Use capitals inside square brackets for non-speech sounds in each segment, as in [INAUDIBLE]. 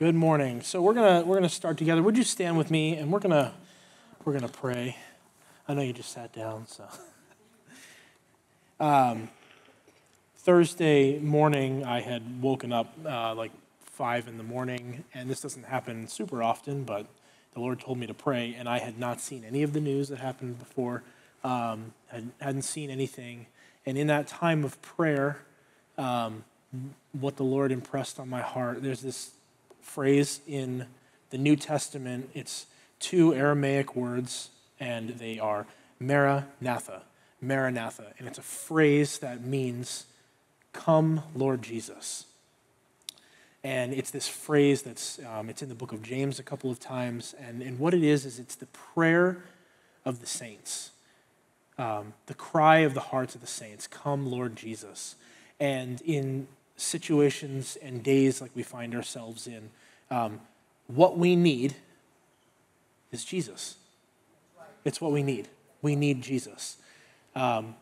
Good morning. So we're gonna we're gonna start together. Would you stand with me and we're gonna we're gonna pray. I know you just sat down, so. Um, Thursday morning, I had woken up uh, like five in the morning, and this doesn't happen super often, but the Lord told me to pray, and I had not seen any of the news that happened before. Um, had, hadn't seen anything, and in that time of prayer, um, what the Lord impressed on my heart. There's this phrase in the New Testament. It's two Aramaic words, and they are Maranatha. Maranatha. And it's a phrase that means, Come, Lord Jesus. And it's this phrase that's um, it's in the book of James a couple of times. And, and what it is, is it's the prayer of the saints, um, the cry of the hearts of the saints, Come, Lord Jesus. And in situations and days like we find ourselves in, um, what we need is Jesus. It's what we need. We need Jesus. Um,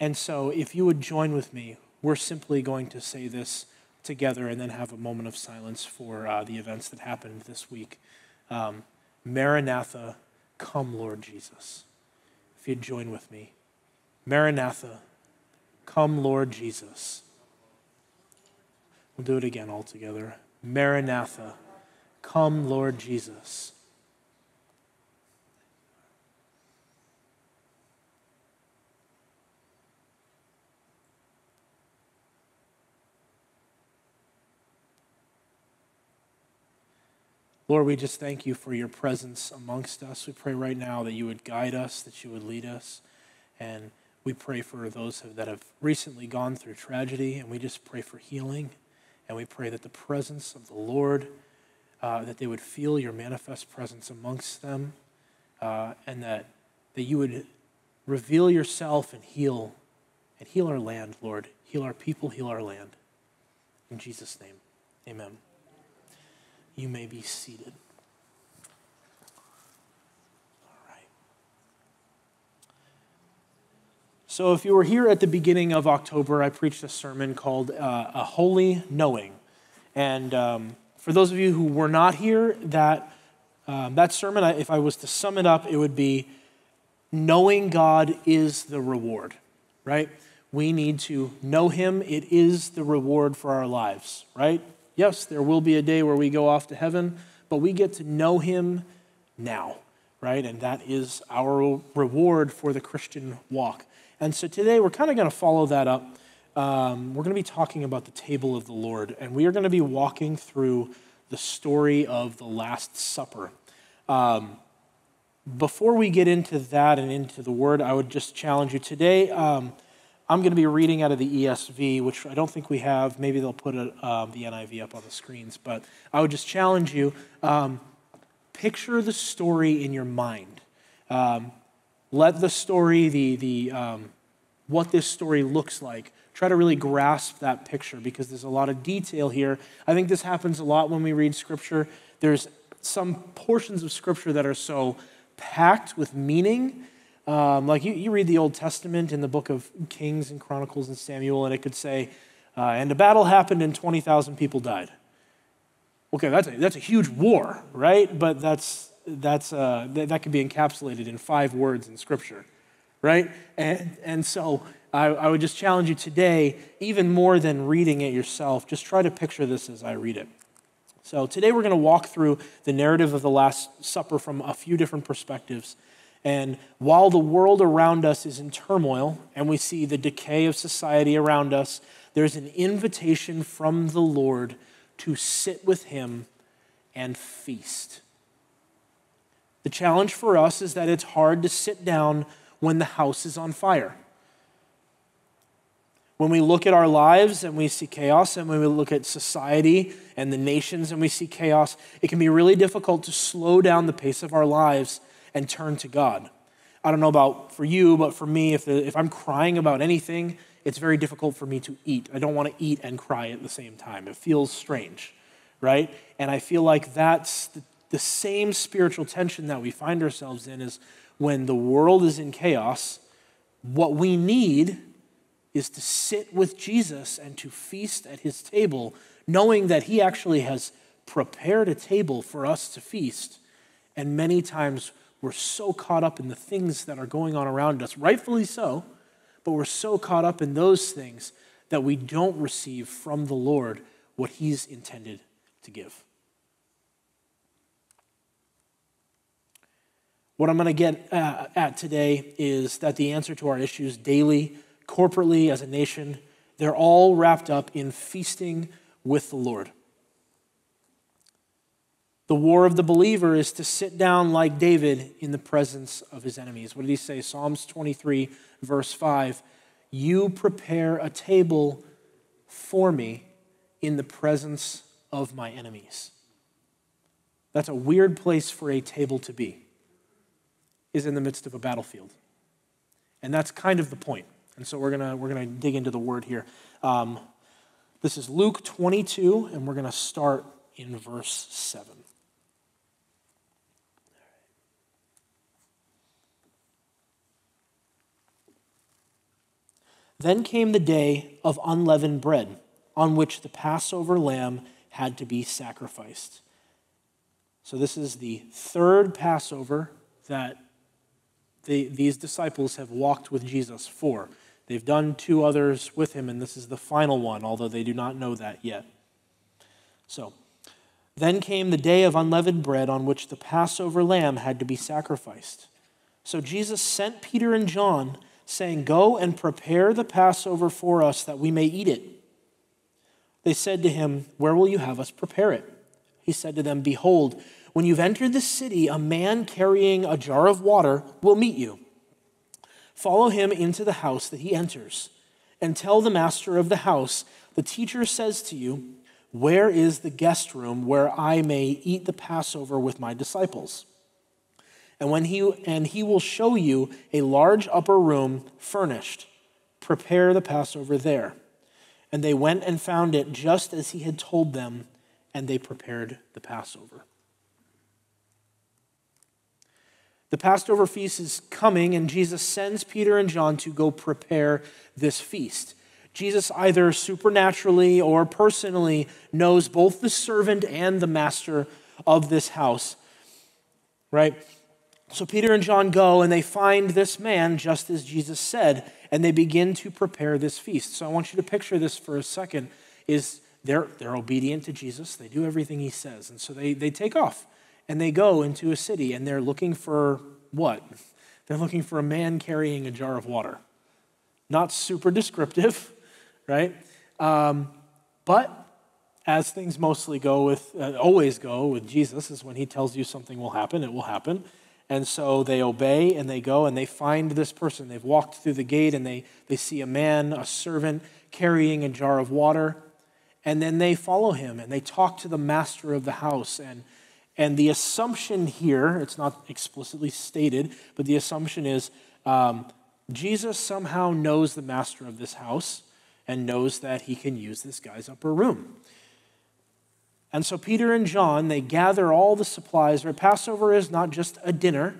and so, if you would join with me, we're simply going to say this together and then have a moment of silence for uh, the events that happened this week. Um, Maranatha, come, Lord Jesus. If you'd join with me. Maranatha, come, Lord Jesus. We'll do it again all together. Maranatha, come, Lord Jesus. Lord, we just thank you for your presence amongst us. We pray right now that you would guide us, that you would lead us. And we pray for those that have recently gone through tragedy, and we just pray for healing. And we pray that the presence of the Lord, uh, that they would feel your manifest presence amongst them, uh, and that, that you would reveal yourself and heal, and heal our land, Lord. Heal our people, heal our land. In Jesus' name, amen. You may be seated. So, if you were here at the beginning of October, I preached a sermon called uh, A Holy Knowing. And um, for those of you who were not here, that, um, that sermon, if I was to sum it up, it would be knowing God is the reward, right? We need to know Him. It is the reward for our lives, right? Yes, there will be a day where we go off to heaven, but we get to know Him now, right? And that is our reward for the Christian walk. And so today we're kind of going to follow that up. Um, we're going to be talking about the table of the Lord, and we are going to be walking through the story of the Last Supper. Um, before we get into that and into the word, I would just challenge you today. Um, I'm going to be reading out of the ESV, which I don't think we have. Maybe they'll put a, um, the NIV up on the screens, but I would just challenge you um, picture the story in your mind. Um, let the story, the, the, um, what this story looks like, try to really grasp that picture because there's a lot of detail here. I think this happens a lot when we read Scripture. There's some portions of Scripture that are so packed with meaning. Um, like you, you read the Old Testament in the book of Kings and Chronicles and Samuel, and it could say, uh, and a battle happened and 20,000 people died. Okay, that's a, that's a huge war, right? But that's that's, uh, that, that can be encapsulated in five words in Scripture, right? And, and so I, I would just challenge you today, even more than reading it yourself, just try to picture this as I read it. So today we're going to walk through the narrative of the Last Supper from a few different perspectives. And while the world around us is in turmoil and we see the decay of society around us, there's an invitation from the Lord to sit with Him and feast. The challenge for us is that it's hard to sit down when the house is on fire. When we look at our lives and we see chaos, and when we look at society and the nations and we see chaos, it can be really difficult to slow down the pace of our lives and turn to God. I don't know about for you, but for me, if, the, if I'm crying about anything, it's very difficult for me to eat. I don't want to eat and cry at the same time. It feels strange, right? And I feel like that's the the same spiritual tension that we find ourselves in is when the world is in chaos, what we need is to sit with Jesus and to feast at his table, knowing that he actually has prepared a table for us to feast. And many times we're so caught up in the things that are going on around us, rightfully so, but we're so caught up in those things that we don't receive from the Lord what He's intended to give. What I'm going to get uh, at today is that the answer to our issues daily, corporately, as a nation, they're all wrapped up in feasting with the Lord. The war of the believer is to sit down like David in the presence of his enemies. What did he say? Psalms 23, verse 5 You prepare a table for me in the presence of my enemies. That's a weird place for a table to be, is in the midst of a battlefield. And that's kind of the point. And so we're going we're gonna dig into the word here. Um, this is Luke 22, and we're going to start in verse 7. Then came the day of unleavened bread, on which the Passover lamb had to be sacrificed. So, this is the third Passover that the, these disciples have walked with Jesus for. They've done two others with him, and this is the final one, although they do not know that yet. So, then came the day of unleavened bread on which the Passover lamb had to be sacrificed. So, Jesus sent Peter and John saying, Go and prepare the Passover for us that we may eat it. They said to him, Where will you have us prepare it? He said to them, Behold, when you've entered the city, a man carrying a jar of water will meet you. Follow him into the house that he enters, and tell the master of the house, The teacher says to you, Where is the guest room where I may eat the Passover with my disciples? And when he and he will show you a large upper room furnished. Prepare the Passover there. And they went and found it just as he had told them, and they prepared the Passover. The Passover feast is coming, and Jesus sends Peter and John to go prepare this feast. Jesus either supernaturally or personally knows both the servant and the master of this house, right? So Peter and John go and they find this man just as Jesus said, and they begin to prepare this feast. So I want you to picture this for a second is they're, they're obedient to Jesus. They do everything he says. And so they, they take off and they go into a city and they're looking for what? They're looking for a man carrying a jar of water. Not super descriptive, [LAUGHS] right? Um, but as things mostly go with, uh, always go with Jesus, is when he tells you something will happen, it will happen. And so they obey and they go and they find this person. They've walked through the gate and they, they see a man, a servant, carrying a jar of water. And then they follow him and they talk to the master of the house. And, and the assumption here, it's not explicitly stated, but the assumption is um, Jesus somehow knows the master of this house and knows that he can use this guy's upper room. And so Peter and John, they gather all the supplies. Right? Passover is not just a dinner.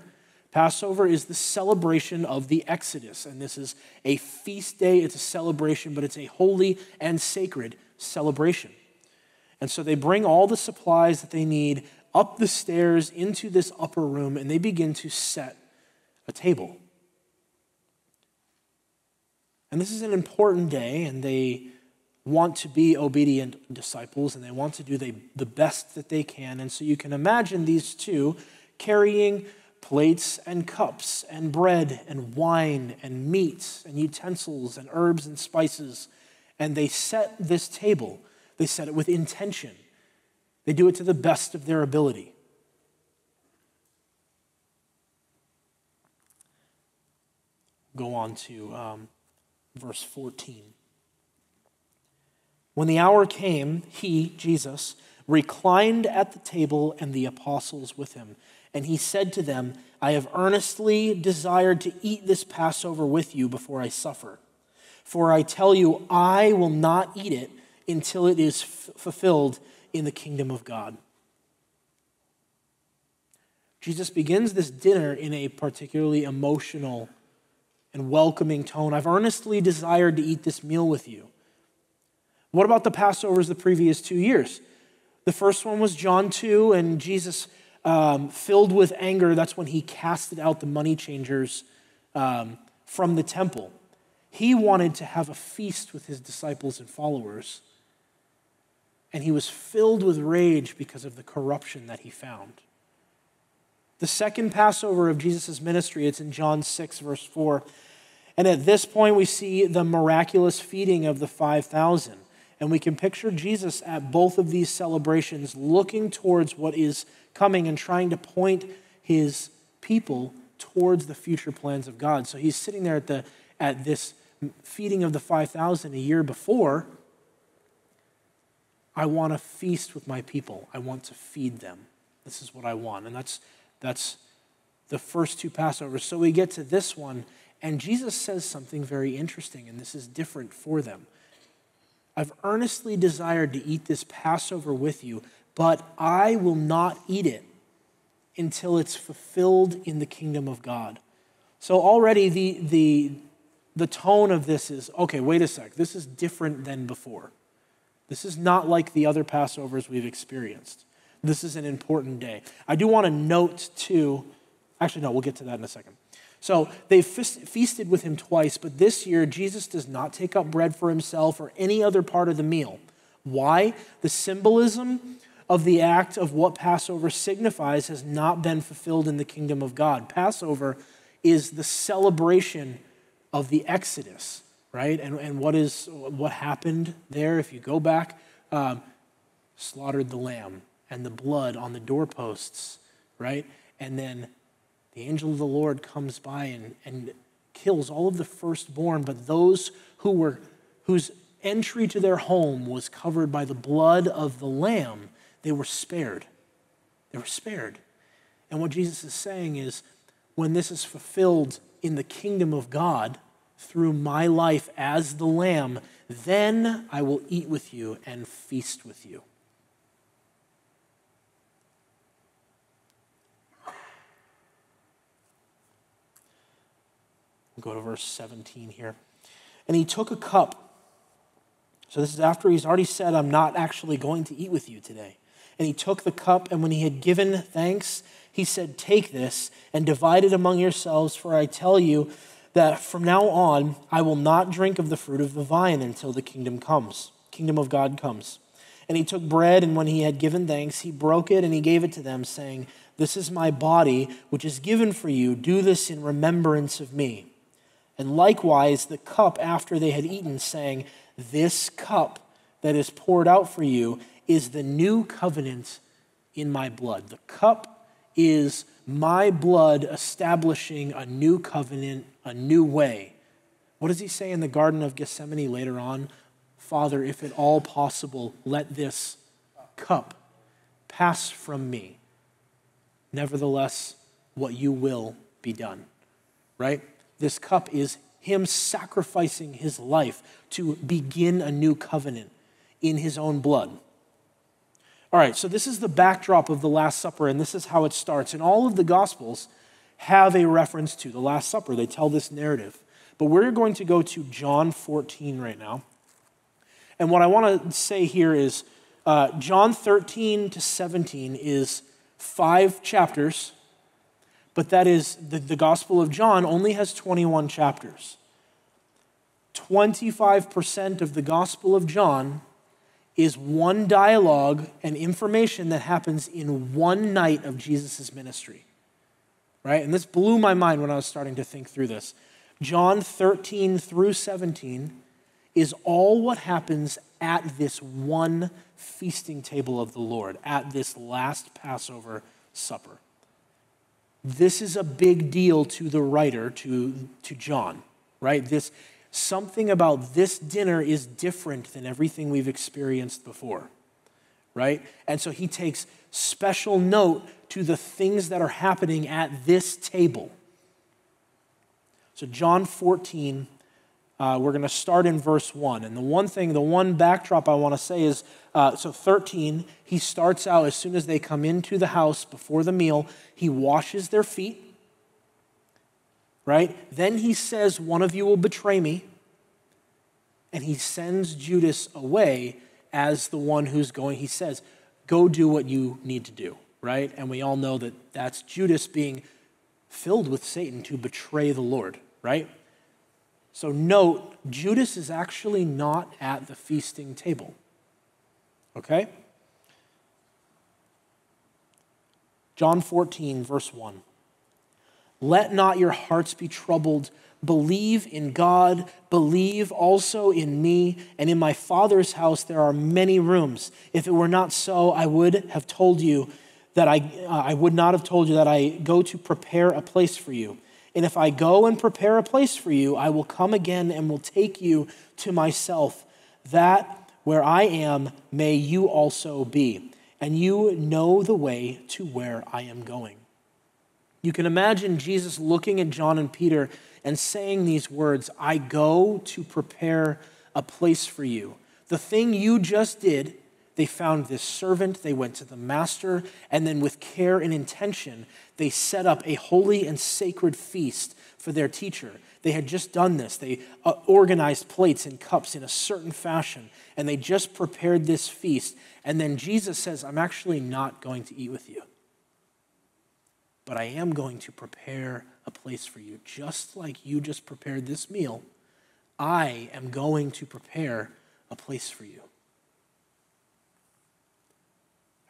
Passover is the celebration of the Exodus. And this is a feast day, it's a celebration, but it's a holy and sacred celebration. And so they bring all the supplies that they need up the stairs into this upper room and they begin to set a table. And this is an important day, and they want to be obedient disciples and they want to do the, the best that they can. And so you can imagine these two carrying plates and cups and bread and wine and meats and utensils and herbs and spices. And they set this table, they set it with intention. They do it to the best of their ability. Go on to um, verse 14. When the hour came, he, Jesus, reclined at the table and the apostles with him. And he said to them, I have earnestly desired to eat this Passover with you before I suffer. For I tell you, I will not eat it until it is f- fulfilled in the kingdom of God. Jesus begins this dinner in a particularly emotional and welcoming tone. I've earnestly desired to eat this meal with you. What about the Passovers the previous two years? The first one was John 2, and Jesus, um, filled with anger, that's when he casted out the money changers um, from the temple. He wanted to have a feast with his disciples and followers, and he was filled with rage because of the corruption that he found. The second Passover of Jesus' ministry, it's in John 6, verse 4. And at this point, we see the miraculous feeding of the 5,000. And we can picture Jesus at both of these celebrations looking towards what is coming and trying to point his people towards the future plans of God. So he's sitting there at, the, at this feeding of the 5,000 a year before. I want to feast with my people, I want to feed them. This is what I want. And that's that's the first two Passovers. So we get to this one, and Jesus says something very interesting, and this is different for them. I've earnestly desired to eat this Passover with you, but I will not eat it until it's fulfilled in the kingdom of God. So already the, the, the tone of this is okay, wait a sec, this is different than before. This is not like the other Passovers we've experienced. This is an important day. I do want to note, too, actually, no, we'll get to that in a second. So they feasted with him twice, but this year Jesus does not take up bread for himself or any other part of the meal. Why? The symbolism of the act of what Passover signifies has not been fulfilled in the kingdom of God. Passover is the celebration of the Exodus, right? And, and what is what happened there? If you go back, um, slaughtered the lamb, and the blood on the doorposts, right? And then the angel of the Lord comes by and, and kills all of the firstborn, but those who were whose entry to their home was covered by the blood of the lamb, they were spared. They were spared. And what Jesus is saying is when this is fulfilled in the kingdom of God through my life as the lamb, then I will eat with you and feast with you. Go to verse 17 here. And he took a cup. So this is after he's already said, I'm not actually going to eat with you today. And he took the cup, and when he had given thanks, he said, Take this and divide it among yourselves, for I tell you that from now on I will not drink of the fruit of the vine until the kingdom comes, kingdom of God comes. And he took bread, and when he had given thanks, he broke it and he gave it to them, saying, This is my body, which is given for you. Do this in remembrance of me. And likewise, the cup after they had eaten, saying, This cup that is poured out for you is the new covenant in my blood. The cup is my blood establishing a new covenant, a new way. What does he say in the Garden of Gethsemane later on? Father, if at all possible, let this cup pass from me. Nevertheless, what you will be done. Right? This cup is him sacrificing his life to begin a new covenant in his own blood. All right, so this is the backdrop of the Last Supper, and this is how it starts. In all of the Gospels have a reference to the Last Supper, they tell this narrative. But we're going to go to John 14 right now. And what I want to say here is uh, John 13 to 17 is five chapters but that is the, the Gospel of John only has 21 chapters. 25% of the Gospel of John is one dialogue and information that happens in one night of Jesus' ministry. Right? And this blew my mind when I was starting to think through this. John 13 through 17 is all what happens at this one feasting table of the Lord, at this last Passover supper. This is a big deal to the writer, to, to John, right? This, something about this dinner is different than everything we've experienced before, right? And so he takes special note to the things that are happening at this table. So, John 14, uh, we're going to start in verse 1. And the one thing, the one backdrop I want to say is uh, so 13, he starts out as soon as they come into the house before the meal, he washes their feet, right? Then he says, One of you will betray me. And he sends Judas away as the one who's going. He says, go do what you need to do, right? And we all know that that's Judas being filled with Satan to betray the Lord, right? So note, Judas is actually not at the feasting table. Okay? John 14, verse 1. Let not your hearts be troubled. Believe in God, believe also in me, and in my Father's house there are many rooms. If it were not so, I would have told you that I, uh, I would not have told you that I go to prepare a place for you. And if I go and prepare a place for you, I will come again and will take you to myself, that where I am, may you also be. And you know the way to where I am going. You can imagine Jesus looking at John and Peter and saying these words I go to prepare a place for you. The thing you just did, they found this servant, they went to the master, and then with care and intention, they set up a holy and sacred feast for their teacher. They had just done this. They uh, organized plates and cups in a certain fashion, and they just prepared this feast. And then Jesus says, I'm actually not going to eat with you but I am going to prepare a place for you. Just like you just prepared this meal, I am going to prepare a place for you.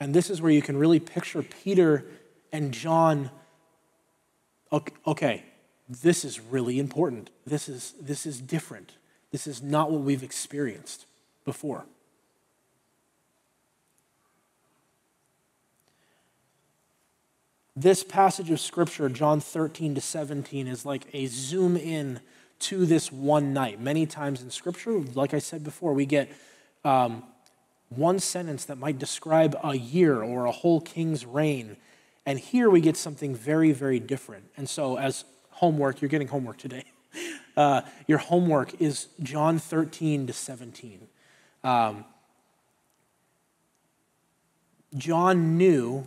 And this is where you can really picture Peter and John. Okay, this is really important. This is, this is different. This is not what we've experienced before. This passage of scripture, John 13 to 17, is like a zoom in to this one night. Many times in scripture, like I said before, we get um, one sentence that might describe a year or a whole king's reign. And here we get something very, very different. And so, as homework, you're getting homework today. [LAUGHS] Uh, your homework is John 13 to 17. Um, John knew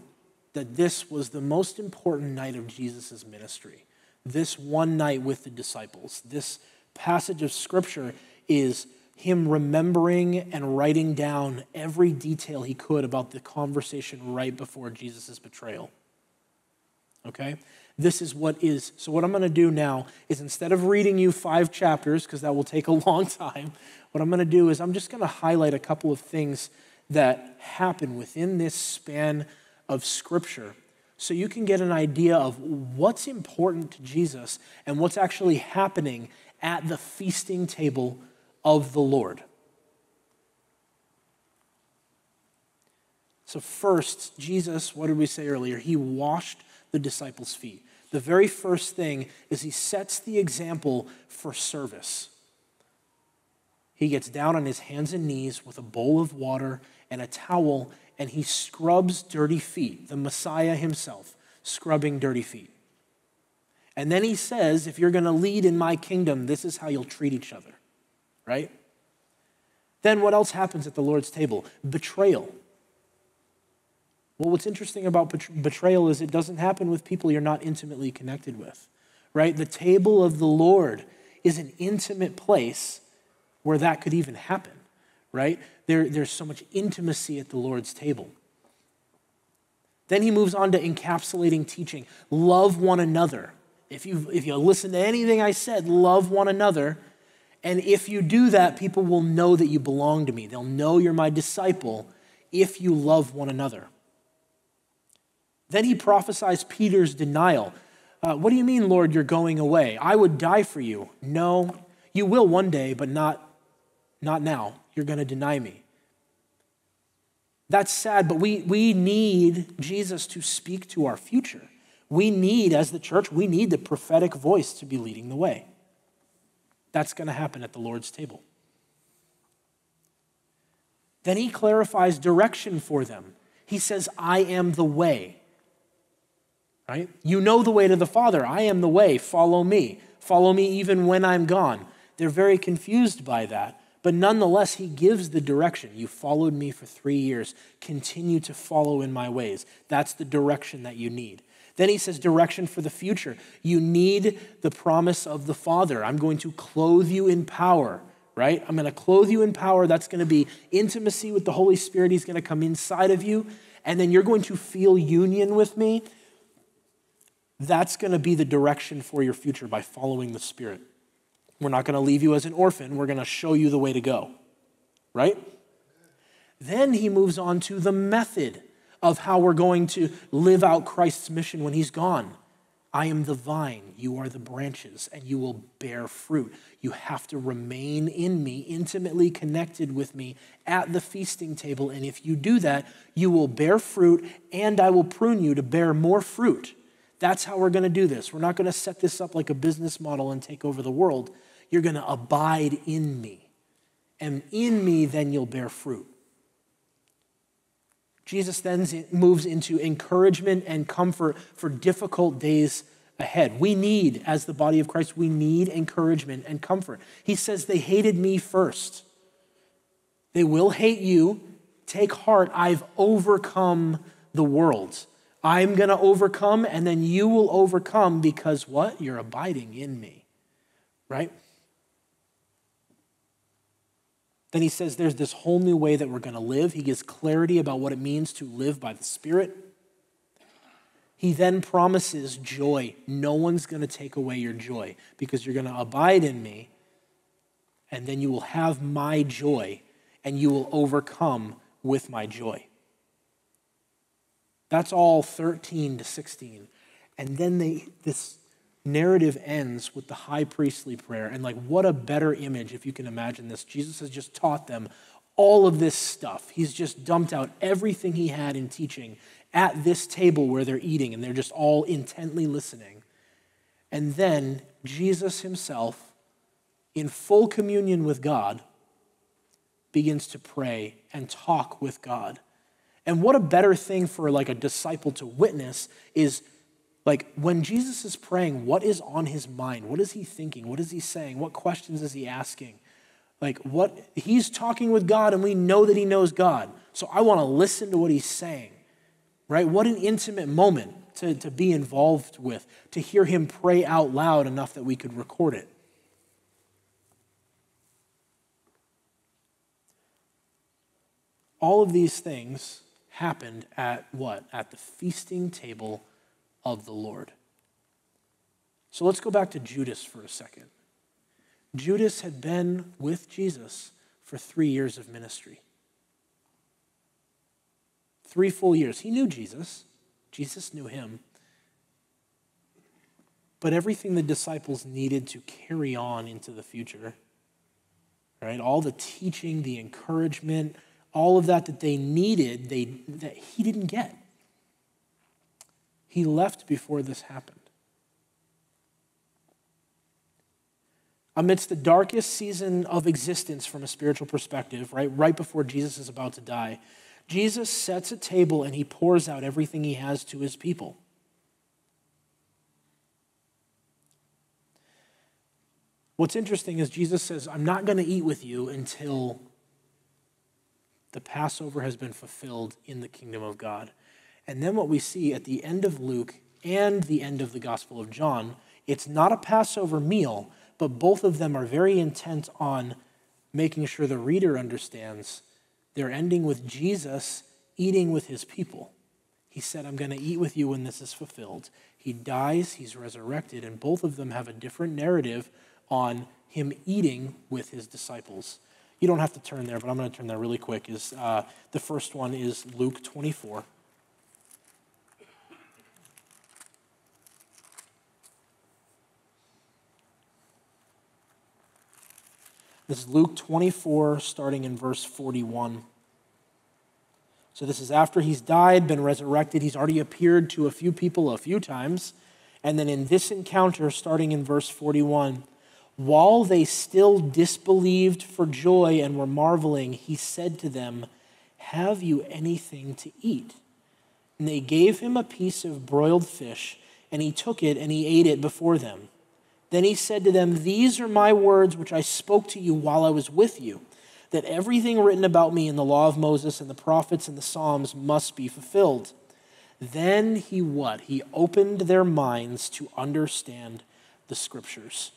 that this was the most important night of Jesus' ministry. This one night with the disciples. This passage of scripture is him remembering and writing down every detail he could about the conversation right before Jesus' betrayal. Okay? This is what is. So, what I'm going to do now is instead of reading you five chapters, because that will take a [LAUGHS] long time, what I'm going to do is I'm just going to highlight a couple of things that happen within this span of Scripture so you can get an idea of what's important to Jesus and what's actually happening at the feasting table of the Lord. So, first, Jesus, what did we say earlier? He washed the disciples' feet. The very first thing is he sets the example for service. He gets down on his hands and knees with a bowl of water and a towel, and he scrubs dirty feet, the Messiah himself, scrubbing dirty feet. And then he says, if you're going to lead in my kingdom, this is how you'll treat each other, right? Then what else happens at the Lord's table? Betrayal. Well, what's interesting about betrayal is it doesn't happen with people you're not intimately connected with, right? The table of the Lord is an intimate place where that could even happen right? There, there's so much intimacy at the Lord's table. Then he moves on to encapsulating teaching. Love one another. If you, if you listen to anything I said, love one another. And if you do that, people will know that you belong to me. They'll know you're my disciple if you love one another. Then he prophesies Peter's denial. Uh, what do you mean, Lord, you're going away? I would die for you. No, you will one day, but not, not now you're going to deny me. That's sad, but we, we need Jesus to speak to our future. We need, as the church, we need the prophetic voice to be leading the way. That's going to happen at the Lord's table. Then he clarifies direction for them. He says, I am the way. Right? You know the way to the Father. I am the way. Follow me. Follow me even when I'm gone. They're very confused by that. But nonetheless, he gives the direction. You followed me for three years. Continue to follow in my ways. That's the direction that you need. Then he says, direction for the future. You need the promise of the Father. I'm going to clothe you in power, right? I'm going to clothe you in power. That's going to be intimacy with the Holy Spirit. He's going to come inside of you, and then you're going to feel union with me. That's going to be the direction for your future by following the Spirit. We're not going to leave you as an orphan. We're going to show you the way to go, right? Then he moves on to the method of how we're going to live out Christ's mission when he's gone. I am the vine, you are the branches, and you will bear fruit. You have to remain in me, intimately connected with me at the feasting table. And if you do that, you will bear fruit, and I will prune you to bear more fruit. That's how we're going to do this. We're not going to set this up like a business model and take over the world. You're going to abide in me. And in me, then you'll bear fruit. Jesus then moves into encouragement and comfort for difficult days ahead. We need, as the body of Christ, we need encouragement and comfort. He says, They hated me first. They will hate you. Take heart, I've overcome the world. I'm going to overcome, and then you will overcome because what? You're abiding in me, right? Then he says there's this whole new way that we're going to live. He gives clarity about what it means to live by the Spirit. He then promises joy. No one's going to take away your joy because you're going to abide in me, and then you will have my joy, and you will overcome with my joy. That's all 13 to 16. And then they, this narrative ends with the high priestly prayer. And like, what a better image if you can imagine this. Jesus has just taught them all of this stuff. He's just dumped out everything he had in teaching at this table where they're eating and they're just all intently listening. And then Jesus himself, in full communion with God, begins to pray and talk with God. And what a better thing for like a disciple to witness is like when Jesus is praying, what is on his mind? What is he thinking? What is he saying? What questions is he asking? Like what he's talking with God and we know that he knows God. So I want to listen to what he's saying. Right? What an intimate moment to, to be involved with, to hear him pray out loud enough that we could record it. All of these things happened at what? At the feasting table of the Lord. So let's go back to Judas for a second. Judas had been with Jesus for three years of ministry. Three full years. He knew Jesus, Jesus knew him. But everything the disciples needed to carry on into the future, right? All the teaching, the encouragement, all of that that they needed, they, that he didn't get. He left before this happened. Amidst the darkest season of existence from a spiritual perspective, right, right before Jesus is about to die, Jesus sets a table and he pours out everything he has to his people. What's interesting is Jesus says, I'm not going to eat with you until the Passover has been fulfilled in the kingdom of God. And then what we see at the end of Luke and the end of the Gospel of John, it's not a Passover meal, but both of them are very intent on making sure the reader understands they're ending with Jesus eating with his people. He said, I'm going to eat with you when this is fulfilled. He dies, he's resurrected, and both of them have a different narrative on him eating with his disciples. You don't have to turn there, but I'm going to turn there really quick. Is uh, the first one is Luke 24. This is Luke 24, starting in verse 41. So, this is after he's died, been resurrected. He's already appeared to a few people a few times. And then in this encounter, starting in verse 41, while they still disbelieved for joy and were marveling, he said to them, Have you anything to eat? And they gave him a piece of broiled fish, and he took it and he ate it before them. Then he said to them, These are my words which I spoke to you while I was with you, that everything written about me in the law of Moses and the prophets and the Psalms must be fulfilled. Then he what? He opened their minds to understand the scriptures.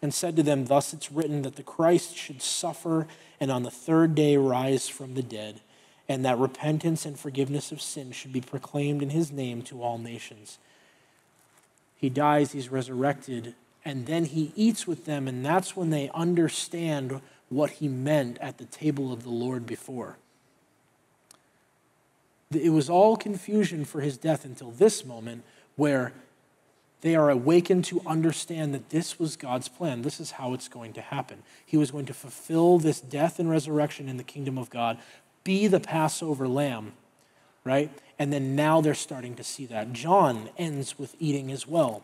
and said to them, Thus it's written that the Christ should suffer and on the third day rise from the dead, and that repentance and forgiveness of sin should be proclaimed in his name to all nations. He dies, he's resurrected, and then he eats with them, and that's when they understand what he meant at the table of the Lord before. It was all confusion for his death until this moment where they are awakened to understand that this was God's plan. This is how it's going to happen. He was going to fulfill this death and resurrection in the kingdom of God, be the Passover lamb, right? And then now they're starting to see that. John ends with eating as well,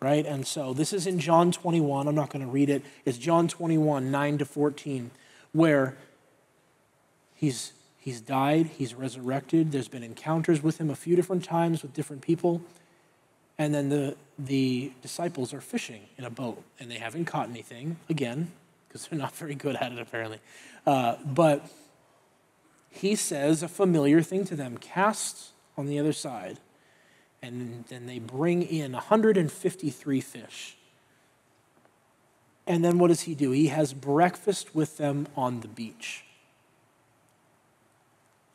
right? And so this is in John 21. I'm not going to read it. It's John 21, 9 to 14, where he's, he's died, he's resurrected. There's been encounters with him a few different times with different people. And then the, the disciples are fishing in a boat, and they haven't caught anything, again, because they're not very good at it, apparently. Uh, but he says a familiar thing to them cast on the other side. And then they bring in 153 fish. And then what does he do? He has breakfast with them on the beach.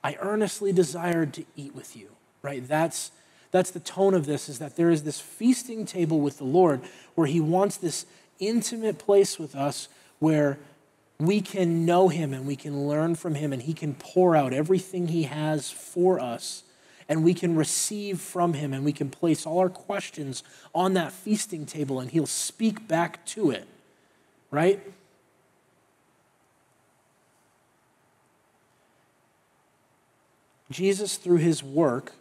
I earnestly desired to eat with you, right? That's that's the tone of this, is that there is this feasting table with the Lord where he wants this intimate place with us where we can know him and we can learn from him and he can pour out everything he has for us and we can receive from him and we can place all our questions on that feasting table and he'll speak back to it, right? Jesus, through his work,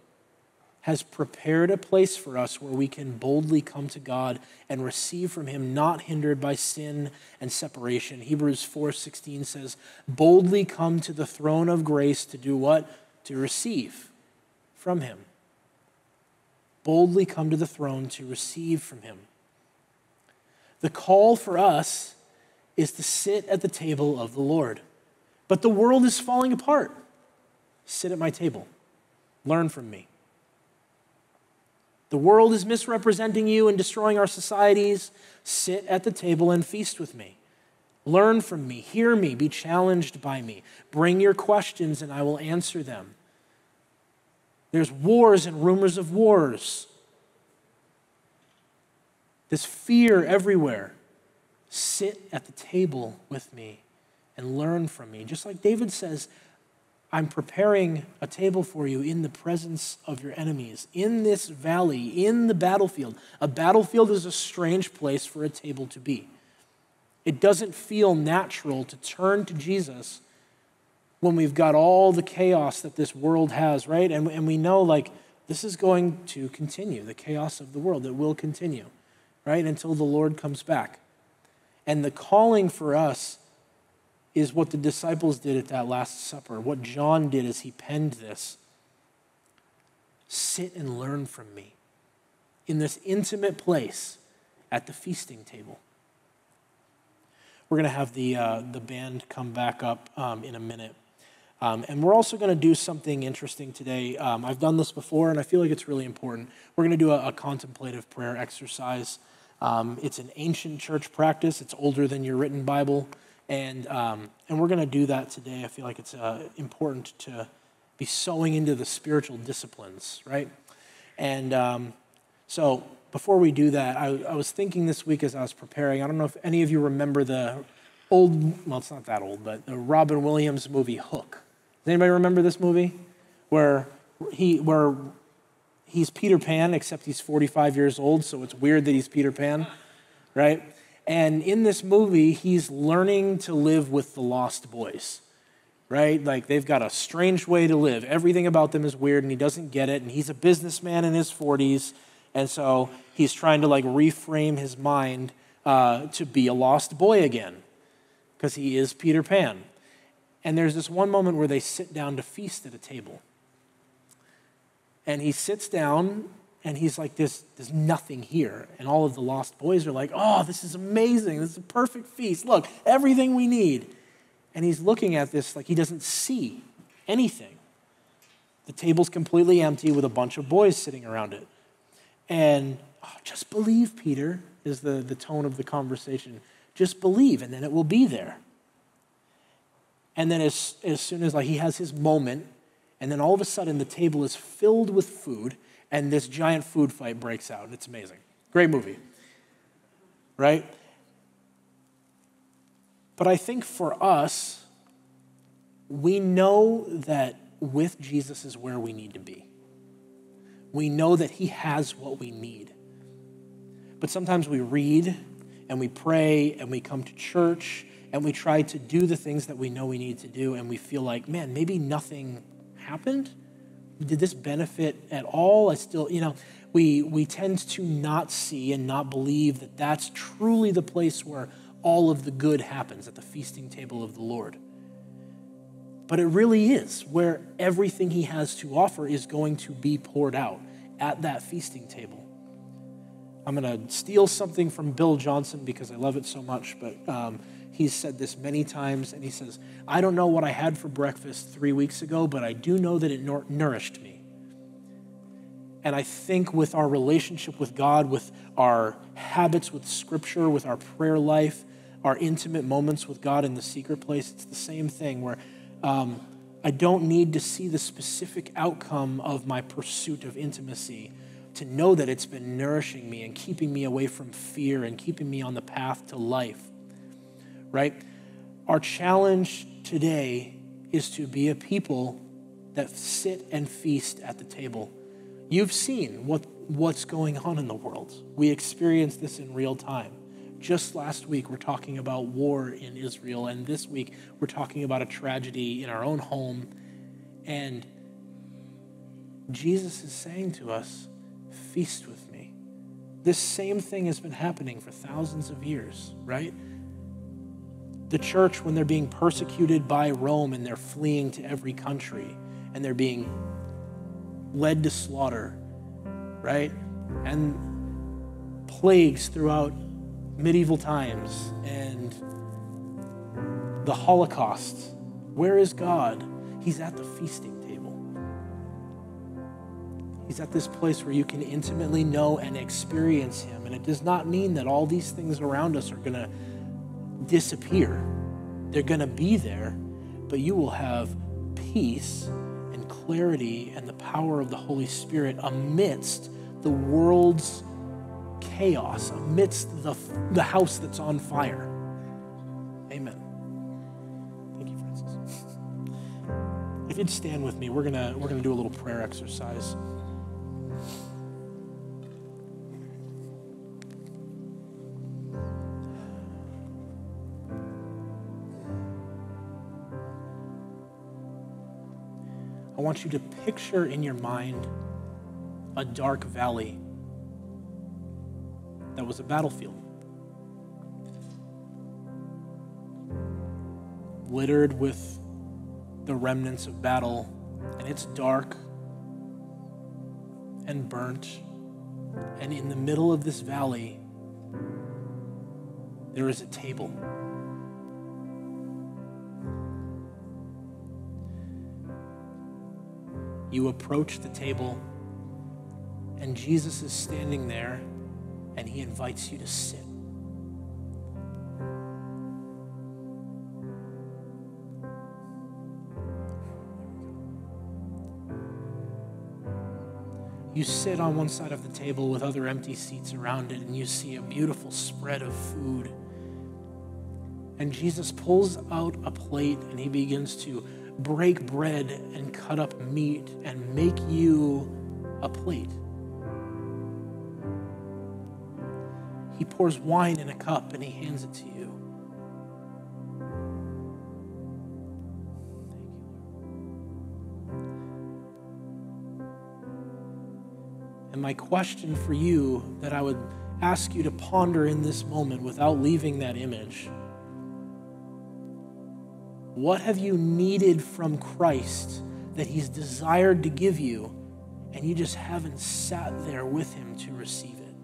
has prepared a place for us where we can boldly come to God and receive from him not hindered by sin and separation. Hebrews 4:16 says, "Boldly come to the throne of grace to do what? To receive from him." Boldly come to the throne to receive from him. The call for us is to sit at the table of the Lord. But the world is falling apart. Sit at my table. Learn from me. The world is misrepresenting you and destroying our societies. Sit at the table and feast with me. Learn from me, hear me, be challenged by me. Bring your questions and I will answer them. There's wars and rumors of wars. There's fear everywhere. Sit at the table with me and learn from me. Just like David says, I'm preparing a table for you in the presence of your enemies, in this valley, in the battlefield. A battlefield is a strange place for a table to be. It doesn't feel natural to turn to Jesus when we've got all the chaos that this world has, right? And, and we know, like, this is going to continue, the chaos of the world. It will continue, right? Until the Lord comes back. And the calling for us is what the disciples did at that Last Supper. What John did as he penned this. Sit and learn from me in this intimate place at the feasting table. We're going to have the, uh, the band come back up um, in a minute. Um, and we're also going to do something interesting today. Um, I've done this before, and I feel like it's really important. We're going to do a, a contemplative prayer exercise. Um, it's an ancient church practice, it's older than your written Bible. And, um, and we're going to do that today. I feel like it's uh, important to be sowing into the spiritual disciplines, right? And um, so before we do that, I, I, was thinking this week as I was preparing, I don't know if any of you remember the old, well, it's not that old, but the Robin Williams movie Hook. Does anybody remember this movie? Where he, where he's Peter Pan, except he's 45 years old, so it's weird that he's Peter Pan, right? And in this movie, he's learning to live with the lost boys, right? Like they've got a strange way to live. Everything about them is weird and he doesn't get it. And he's a businessman in his 40s. And so he's trying to like reframe his mind uh, to be a lost boy again because he is Peter Pan. And there's this one moment where they sit down to feast at a table. And he sits down and he's like, there's, there's nothing here. And all of the lost boys are like, oh, this is amazing. This is a perfect feast. Look, everything we need. And he's looking at this like he doesn't see anything. The table's completely empty with a bunch of boys sitting around it. And oh, just believe, Peter, is the, the tone of the conversation. Just believe, and then it will be there. And then as, as soon as like he has his moment, and then all of a sudden the table is filled with food, and this giant food fight breaks out. And it's amazing. Great movie. Right? But I think for us, we know that with Jesus is where we need to be. We know that He has what we need. But sometimes we read and we pray and we come to church and we try to do the things that we know we need to do and we feel like, man, maybe nothing happened. Did this benefit at all? I still, you know, we, we tend to not see and not believe that that's truly the place where all of the good happens at the feasting table of the Lord. But it really is where everything he has to offer is going to be poured out at that feasting table. I'm going to steal something from Bill Johnson because I love it so much, but um, he's said this many times, and he says, I don't know what I had for breakfast three weeks ago, but I do know that it nourished me. And I think with our relationship with God, with our habits with Scripture, with our prayer life, our intimate moments with God in the secret place, it's the same thing where um, I don't need to see the specific outcome of my pursuit of intimacy to know that it's been nourishing me and keeping me away from fear and keeping me on the path to life. Right? Our challenge today is to be a people that sit and feast at the table. You've seen what, what's going on in the world. We experience this in real time. Just last week, we're talking about war in Israel, and this week, we're talking about a tragedy in our own home. And Jesus is saying to us, Feast with me. This same thing has been happening for thousands of years, right? The church, when they're being persecuted by Rome and they're fleeing to every country and they're being led to slaughter, right? And plagues throughout medieval times and the Holocaust. Where is God? He's at the feasting table. He's at this place where you can intimately know and experience Him. And it does not mean that all these things around us are going to disappear, they're going to be there, but you will have peace and clarity and the power of the Holy Spirit amidst the world's chaos, amidst the, the house that's on fire. Amen. Thank you, Francis. If you'd stand with me, we're gonna we're gonna do a little prayer exercise. Want you to picture in your mind a dark valley that was a battlefield. Littered with the remnants of battle, and it's dark and burnt. And in the middle of this valley, there is a table. You approach the table, and Jesus is standing there and he invites you to sit. You sit on one side of the table with other empty seats around it, and you see a beautiful spread of food. And Jesus pulls out a plate and he begins to break bread and cut up meat and make you a plate. He pours wine in a cup and he hands it to you. And my question for you that I would ask you to ponder in this moment without leaving that image what have you needed from Christ that He's desired to give you, and you just haven't sat there with Him to receive it?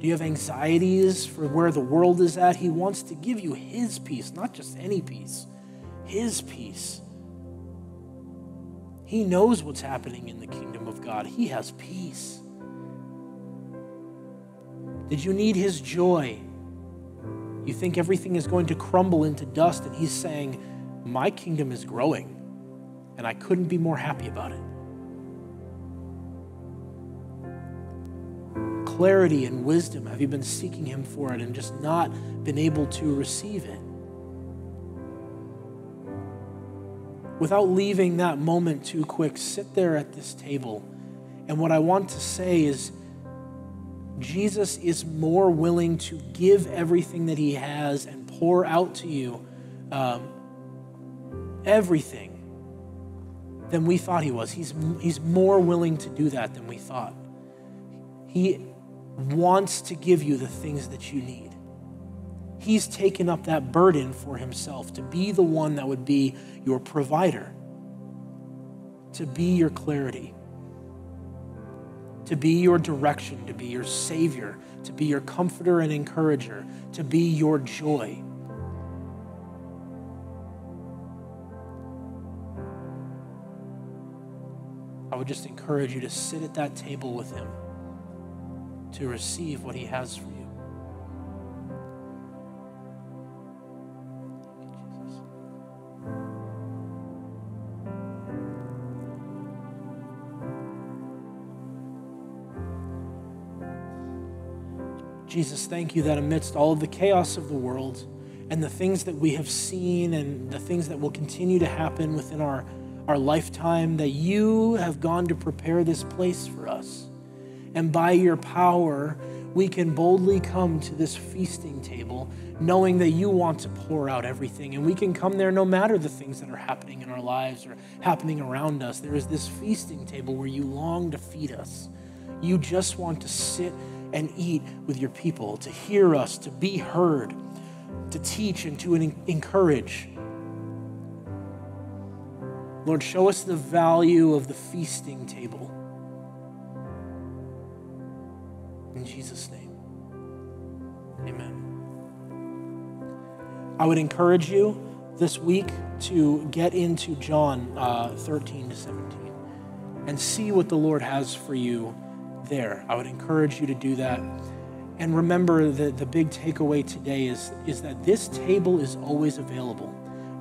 Do you have anxieties for where the world is at? He wants to give you His peace, not just any peace, His peace. He knows what's happening in the kingdom of God. He has peace. Did you need His joy? You think everything is going to crumble into dust, and He's saying, My kingdom is growing, and I couldn't be more happy about it. Clarity and wisdom, have you been seeking Him for it and just not been able to receive it? Without leaving that moment too quick, sit there at this table. And what I want to say is, Jesus is more willing to give everything that he has and pour out to you um, everything than we thought he was. He's, he's more willing to do that than we thought. He wants to give you the things that you need. He's taken up that burden for himself to be the one that would be your provider, to be your clarity to be your direction, to be your Savior, to be your comforter and encourager, to be your joy. I would just encourage you to sit at that table with Him to receive what He has for you. Jesus, thank you that amidst all of the chaos of the world and the things that we have seen and the things that will continue to happen within our, our lifetime, that you have gone to prepare this place for us. And by your power, we can boldly come to this feasting table knowing that you want to pour out everything. And we can come there no matter the things that are happening in our lives or happening around us. There is this feasting table where you long to feed us. You just want to sit and eat with your people, to hear us, to be heard, to teach and to encourage. Lord, show us the value of the feasting table. In Jesus' name, amen. I would encourage you this week to get into John uh, 13 to 17 and see what the Lord has for you there. I would encourage you to do that. And remember that the big takeaway today is, is that this table is always available.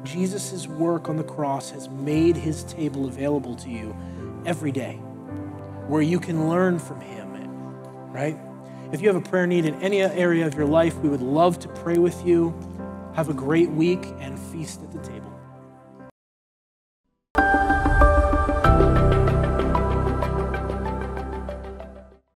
Jesus' work on the cross has made his table available to you every day where you can learn from him, right? If you have a prayer need in any area of your life, we would love to pray with you. Have a great week and feast at the table.